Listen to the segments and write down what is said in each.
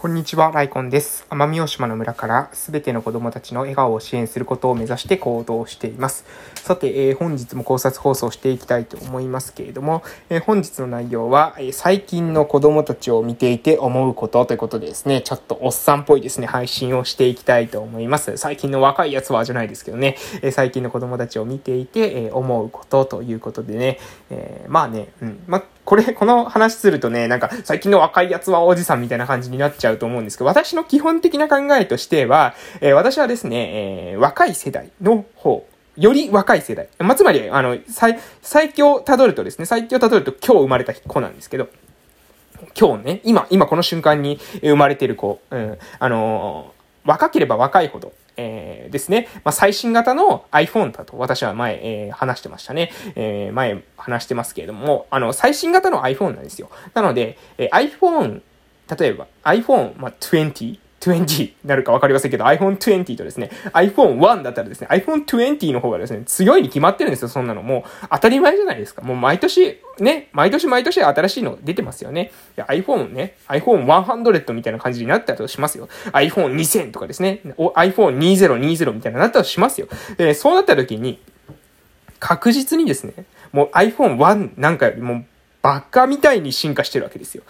こんにちは、ライコンです。奄美大島の村からすべての子供たちの笑顔を支援することを目指して行動しています。さて、えー、本日も考察放送していきたいと思いますけれども、えー、本日の内容は、えー、最近の子供たちを見ていて思うことということでですね、ちょっとおっさんっぽいですね、配信をしていきたいと思います。最近の若いやつはじゃないですけどね、え最近の子供たちを見ていて、え思うことということでね、えまあね、うん、まこれ、この話するとね、なんか、最近の若いやつはおじさんみたいな感じになっちゃうと思うんですけど、私の基本的な考えとしては、えー、私はですね、えー、若い世代の方、より若い世代。まあ、つまり、あの、最、最強を辿るとですね、最強を辿ると今日生まれた子なんですけど、今日ね、今、今この瞬間に生まれてる子、うん、あのー、若ければ若いほど、えー、ですね。まあ、最新型の iPhone だと私は前、えー、話してましたね。えー、前話してますけれども、あの、最新型の iPhone なんですよ。なので、え iPhone、例えば iPhone、まあ、20、20になるかわかりませんけど、iPhone 20とですね、iPhone 1だったらですね、iPhone 20の方がですね、強いに決まってるんですよ、そんなの。もう当たり前じゃないですか。もう毎年、ね、毎年毎年新しいの出てますよね。iPhone ね、iPhone 100みたいな感じになったとしますよ。iPhone 2000とかですね、iPhone 2020みたいななったとしますよ。で、そうなった時に、確実にですね、もう iPhone1 なんかよりもバカみたいに進化してるわけですよ。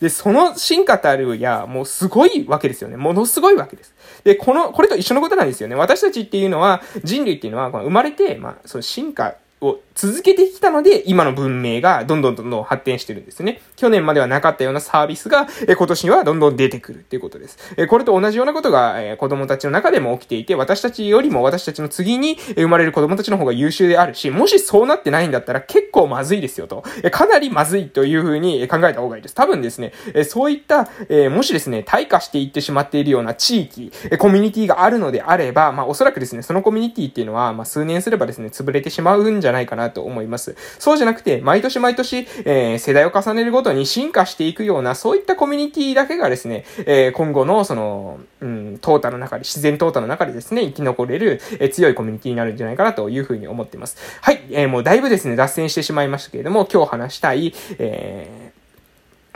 で、その進化たるや、もうすごいわけですよね。ものすごいわけです。で、この、これと一緒のことなんですよね。私たちっていうのは、人類っていうのは、この生まれて、まあ、その進化を続けてきたので、今の文明がどんどんどんどん発展してるんですね。去年まではなかったようなサービスが、え今年はどんどん出てくるっていうことです。えこれと同じようなことが、え子供たちの中でも起きていて、私たちよりも私たちの次に生まれる子供たちの方が優秀であるし、もしそうなってないんだったら結構まずいですよと。えかなりまずいというふうに考えた方がいいです。多分ですね、えそういった、えもしですね、退化していってしまっているような地域、えコミュニティがあるのであれば、まあおそらくですね、そのコミュニティっていうのは、まあ数年すればですね、潰れてしまうんじゃゃないかなと思います。そうじゃなくて、毎年毎年、えー、世代を重ねるごとに進化していくような、そういったコミュニティだけがですね、えー、今後の、その、うん、淘汰の中で、自然淘汰の中でですね、生き残れる、えー、強いコミュニティになるんじゃないかなというふうに思っています。はい、えー、もうだいぶですね、脱線してしまいましたけれども、今日話したい、えー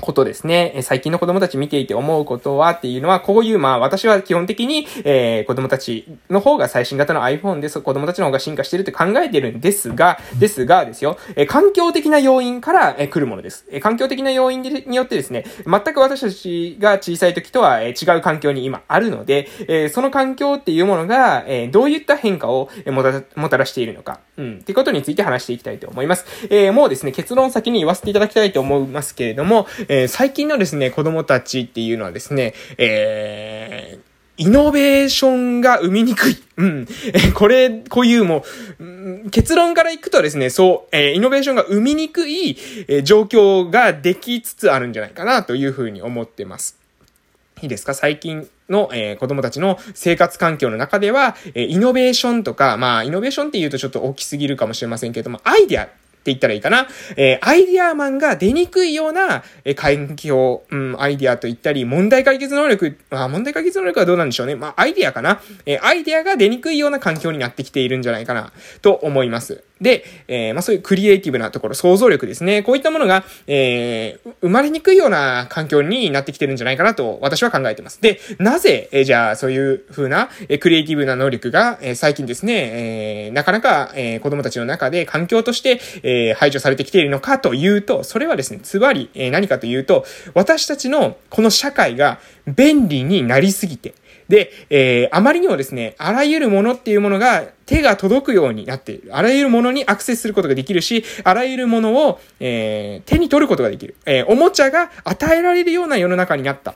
ことですね。最近の子供たち見ていて思うことはっていうのは、こういう、まあ私は基本的に、えー、子供たちの方が最新型の iPhone です。子供たちの方が進化してるって考えてるんですが、ですがですよ、えー、環境的な要因から、えー、来るものです。えー、環境的な要因によってですね、全く私たちが小さい時とは、えー、違う環境に今あるので、えー、その環境っていうものが、えー、どういった変化をもたもたらしているのか、うん、ってことについて話していきたいと思います。えー、もうですね、結論先に言わせていただきたいと思いますけれども、えー、最近のですね、子供たちっていうのはですね、えー、イノベーションが生みにくい。うん。え、これ、こういうもう、うん、結論からいくとですね、そう、えー、イノベーションが生みにくい、えー、状況ができつつあるんじゃないかなというふうに思ってます。いいですか？最近の、えー、子供たちの生活環境の中では、えー、イノベーションとか、まあ、イノベーションって言うとちょっと大きすぎるかもしれませんけども、アイデアって言ったらいいかな。えー、アイディアマンが出にくいような、えー、環境、うん、アイディアと言ったり、問題解決能力、あ、問題解決能力はどうなんでしょうね。まあ、アイディアかな。えー、アイディアが出にくいような環境になってきているんじゃないかな、と思います。で、えー、まあそういうクリエイティブなところ、想像力ですね。こういったものが、えー、生まれにくいような環境になってきてるんじゃないかなと私は考えてます。で、なぜ、えー、じゃあそういう風な、えー、クリエイティブな能力が、えー、最近ですね、えー、なかなか、えー、子供たちの中で環境として、えー、排除されてきているのかというと、それはですね、つまり、えー、何かというと、私たちのこの社会が便利になりすぎて、で、えー、あまりにもですね、あらゆるものっていうものが手が届くようになっている。あらゆるものにアクセスすることができるし、あらゆるものを、えー、手に取ることができる。えー、おもちゃが与えられるような世の中になった。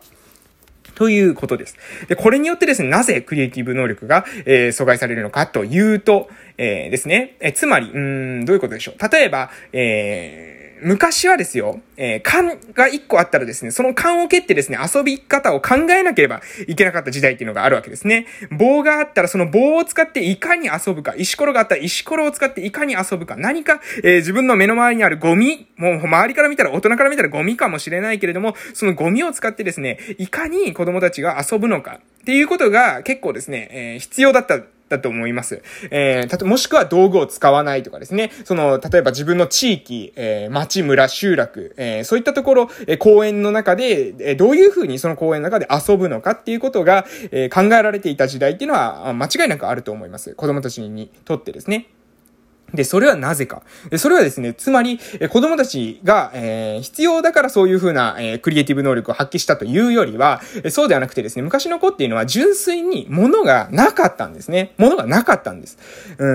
ということです。で、これによってですね、なぜクリエイティブ能力が、えー、阻害されるのかというと、えー、ですね、えー、つまり、うん、どういうことでしょう。例えば、えー、昔はですよ、えー、缶が1個あったらですね、その缶を蹴ってですね、遊び方を考えなければいけなかった時代っていうのがあるわけですね。棒があったらその棒を使っていかに遊ぶか、石ころがあったら石ころを使っていかに遊ぶか、何か、えー、自分の目の前にあるゴミ、もう周りから見たら、大人から見たらゴミかもしれないけれども、そのゴミを使ってですね、いかに子供たちが遊ぶのか、っていうことが結構ですね、えー、必要だっただと思います。えー、たと、もしくは道具を使わないとかですね。その、例えば自分の地域、えー、町、村、集落、えー、そういったところ、えー、公園の中で、えー、どういうふうにその公園の中で遊ぶのかっていうことが、えー、考えられていた時代っていうのは、間違いなくあると思います。子供たちにとってですね。で、それはなぜか。それはですね、つまり、子供たちが、えー、必要だからそういう風な、えー、クリエイティブ能力を発揮したというよりは、そうではなくてですね、昔の子っていうのは純粋に物がなかったんですね。物がなかったんです。う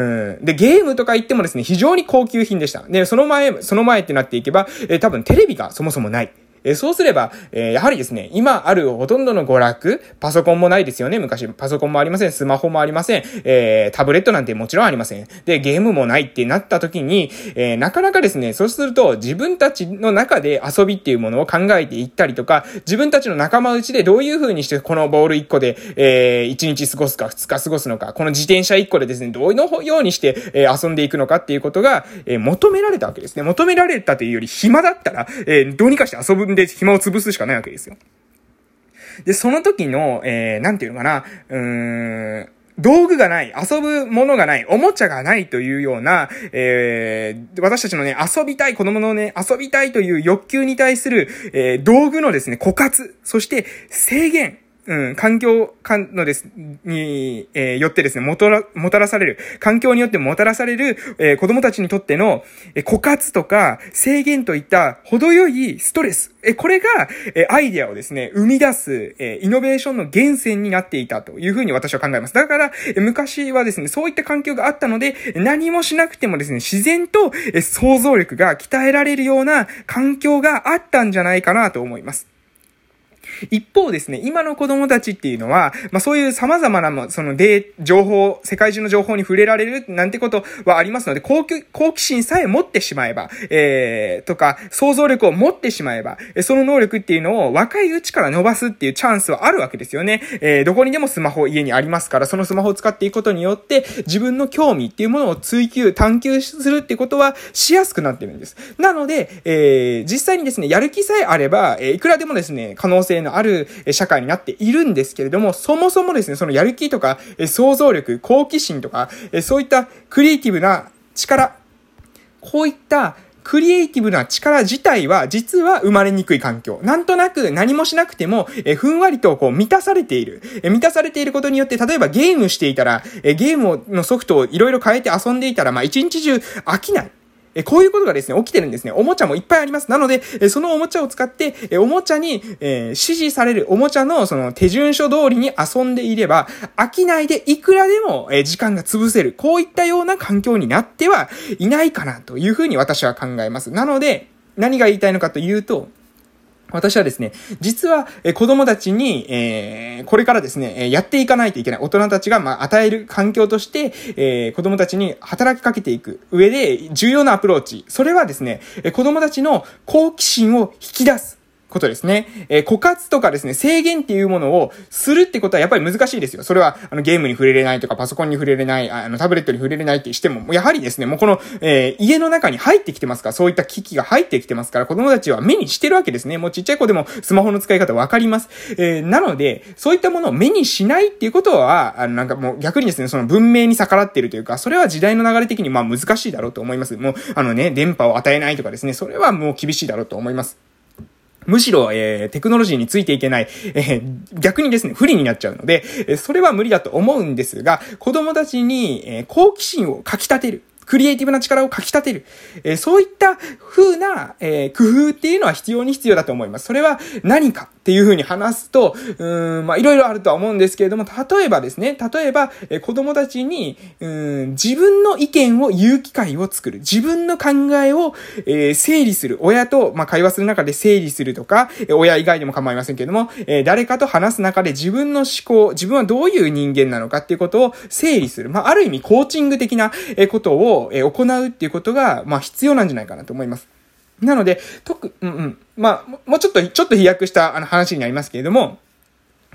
ん。で、ゲームとか言ってもですね、非常に高級品でした。で、その前、その前ってなっていけば、えー、多分テレビがそもそもない。えそうすれば、えやはりですね、今あるほとんどの娯楽、パソコンもないですよね、昔。パソコンもありません、スマホもありません、えー、タブレットなんてもちろんありません。で、ゲームもないってなった時に、えー、なかなかですね、そうすると自分たちの中で遊びっていうものを考えていったりとか、自分たちの仲間内でどういう風にしてこのボール1個で、えー、1日過ごすか2日過ごすのか、この自転車1個でですね、どういうようにして、え、遊んでいくのかっていうことが、え、求められたわけですね。求められたというより暇だったら、え、どうにかして遊ぶで暇を潰すしかないわけですよ。で、その時の、えー、なんていうのかな、うーん、道具がない、遊ぶものがない、おもちゃがないというような、えー、私たちのね、遊びたい、子供のね、遊びたいという欲求に対する、えー、道具のですね、枯渇、そして制限、うん、環境かのです、に、えー、よってですね、もたら、もたらされる、環境によってもたらされる、えー、子供たちにとっての、えー、枯渇とか制限といった程よいストレス、えー、これが、えー、アイデアをですね、生み出す、えー、イノベーションの源泉になっていたというふうに私は考えます。だから、えー、昔はですね、そういった環境があったので、何もしなくてもですね、自然と、えー、想像力が鍛えられるような環境があったんじゃないかなと思います。一方ですね、今の子供たちっていうのは、まあそういう様々な、そのデー、情報、世界中の情報に触れられるなんてことはありますので、好奇、好奇心さえ持ってしまえば、えー、とか、想像力を持ってしまえば、その能力っていうのを若いうちから伸ばすっていうチャンスはあるわけですよね。えー、どこにでもスマホ家にありますから、そのスマホを使っていくことによって、自分の興味っていうものを追求、探求するってことはしやすくなってるんです。なので、えー、実際にですね、やる気さえあれば、えー、いくらでもですね、可能性のある社会になっているんですけれども、そもそもですね、そのやる気とか、想像力、好奇心とか、そういったクリエイティブな力、こういったクリエイティブな力自体は実は生まれにくい環境。なんとなく何もしなくても、えふんわりとこう満たされている。え満たされていることによって、例えばゲームしていたら、えゲームのソフトをいろいろ変えて遊んでいたら、まあ一日中飽きない。え、こういうことがですね、起きてるんですね。おもちゃもいっぱいあります。なので、え、そのおもちゃを使って、え、おもちゃに、えー、指示されるおもちゃのその手順書通りに遊んでいれば、飽きないでいくらでも、え、時間が潰せる。こういったような環境になってはいないかなというふうに私は考えます。なので、何が言いたいのかというと、私はですね、実は、え子供たちに、えー、これからですね、えやっていかないといけない。大人たちが、まあ、与える環境として、えー、子供たちに働きかけていく上で重要なアプローチ。それはですね、え子供たちの好奇心を引き出す。ことですね。えー、枯渇とかですね、制限っていうものをするってことはやっぱり難しいですよ。それは、あの、ゲームに触れれないとか、パソコンに触れれない、あの、タブレットに触れれないってしても、やはりですね、もうこの、えー、家の中に入ってきてますから、そういった機器が入ってきてますから、子供たちは目にしてるわけですね。もうちっちゃい子でもスマホの使い方わかります。えー、なので、そういったものを目にしないっていうことは、あの、なんかもう逆にですね、その文明に逆らってるというか、それは時代の流れ的にまあ難しいだろうと思います。もう、あのね、電波を与えないとかですね、それはもう厳しいだろうと思います。むしろ、えー、テクノロジーについていけない、えー、逆にですね、不利になっちゃうので、えー、それは無理だと思うんですが、子供たちに、えー、好奇心をかき立てる。クリエイティブな力をかき立てる。えー、そういった風な、えー、工夫っていうのは必要に必要だと思います。それは何かっていう風に話すと、うん、まあ、いろいろあるとは思うんですけれども、例えばですね、例えば、え、子供たちに、うん、自分の意見を言う機会を作る。自分の考えを、えー、整理する。親と、まあ、会話する中で整理するとか、え、親以外でも構いませんけれども、えー、誰かと話す中で自分の思考、自分はどういう人間なのかっていうことを整理する。まあ、ある意味、コーチング的なえことを、え、行うっていうことが、まあ、必要なんじゃないかなと思います。なので、特、うんうん。まあ、もうちょっと、ちょっと飛躍したあの話になりますけれども、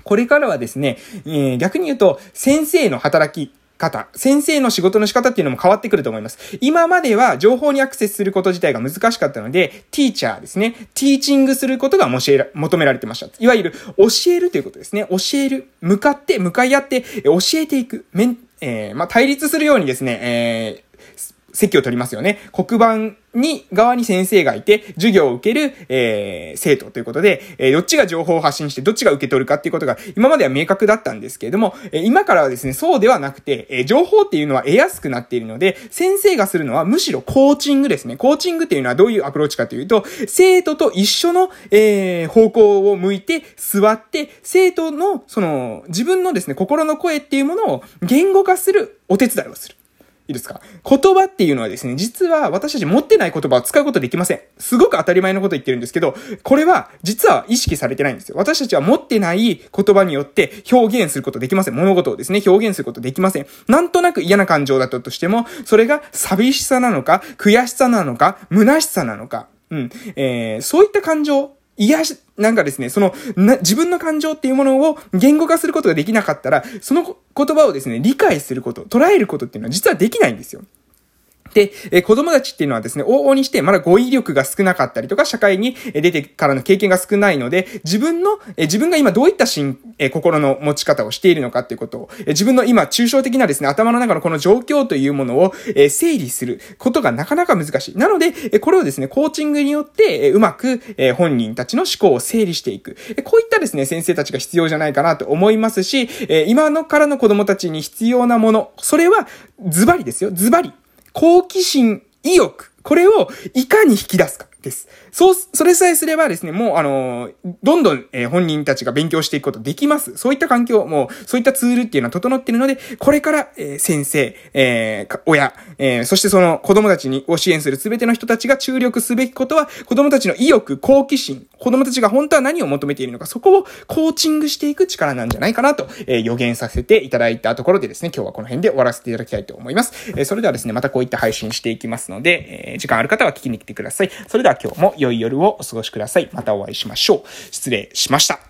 これからはですね、えー、逆に言うと、先生の働き方、先生の仕事の仕方っていうのも変わってくると思います。今までは情報にアクセスすること自体が難しかったので、ティーチャーですね。ティーチングすることが求められてました。いわゆる教えるということですね。教える。向かって、向かい合って、教えていく。えー、まあ、対立するようにですね、えー、席を取りますよね。黒板に、側に先生がいて、授業を受ける、えー、生徒ということで、えー、どっちが情報を発信して、どっちが受け取るかっていうことが、今までは明確だったんですけれども、えー、今からはですね、そうではなくて、えー、情報っていうのは得やすくなっているので、先生がするのはむしろコーチングですね。コーチングっていうのはどういうアプローチかというと、生徒と一緒の、えー、方向を向いて、座って、生徒の、その、自分のですね、心の声っていうものを言語化するお手伝いをする。いいですか？言葉っていうのはですね、実は私たち持ってない言葉を使うことできません。すごく当たり前のこと言ってるんですけど、これは実は意識されてないんですよ。私たちは持ってない言葉によって表現することできません。物事をですね、表現することできません。なんとなく嫌な感情だったとしても、それが寂しさなのか、悔しさなのか、虚しさなのか、うん。えー、そういった感情癒し、なんかですね、その、な、自分の感情っていうものを言語化することができなかったら、その言葉をですね、理解すること、捉えることっていうのは実はできないんですよ。で、え子供たちっていうのはですね、往々にしてまだ語彙力が少なかったりとか、社会に出てからの経験が少ないので、自分の、え自分が今どういった心、え心の持ち方をしているのかっていうことを、え自分の今抽象的なですね、頭の中のこの状況というものを、え整理することがなかなか難しい。なので、えこれをですね、コーチングによって、えうまく、え本人たちの思考を整理していく。えこういったですね、先生たちが必要じゃないかなと思いますし、え今のからの子供たちに必要なもの、それは、ズバリですよ、ズバリ。好奇心、意欲、これをいかに引き出すか。です。そう、それさえすればですね、もうあの、どんどん、えー、本人たちが勉強していくことできます。そういった環境、もう、そういったツールっていうのは整っているので、これから、えー、先生、えー、親、えー、そしてその子供たちにを支援するすべての人たちが注力すべきことは、子供たちの意欲、好奇心、子供たちが本当は何を求めているのか、そこをコーチングしていく力なんじゃないかなと、えー、予言させていただいたところでですね、今日はこの辺で終わらせていただきたいと思います。えー、それではですね、またこういった配信していきますので、えー、時間ある方は聞きに来てください。それでは今日も良い夜をお過ごしください。またお会いしましょう。失礼しました。